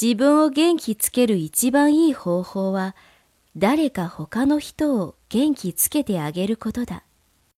自分を元気つける一番いい方法は、誰か他の人を元気つけてあげることだ。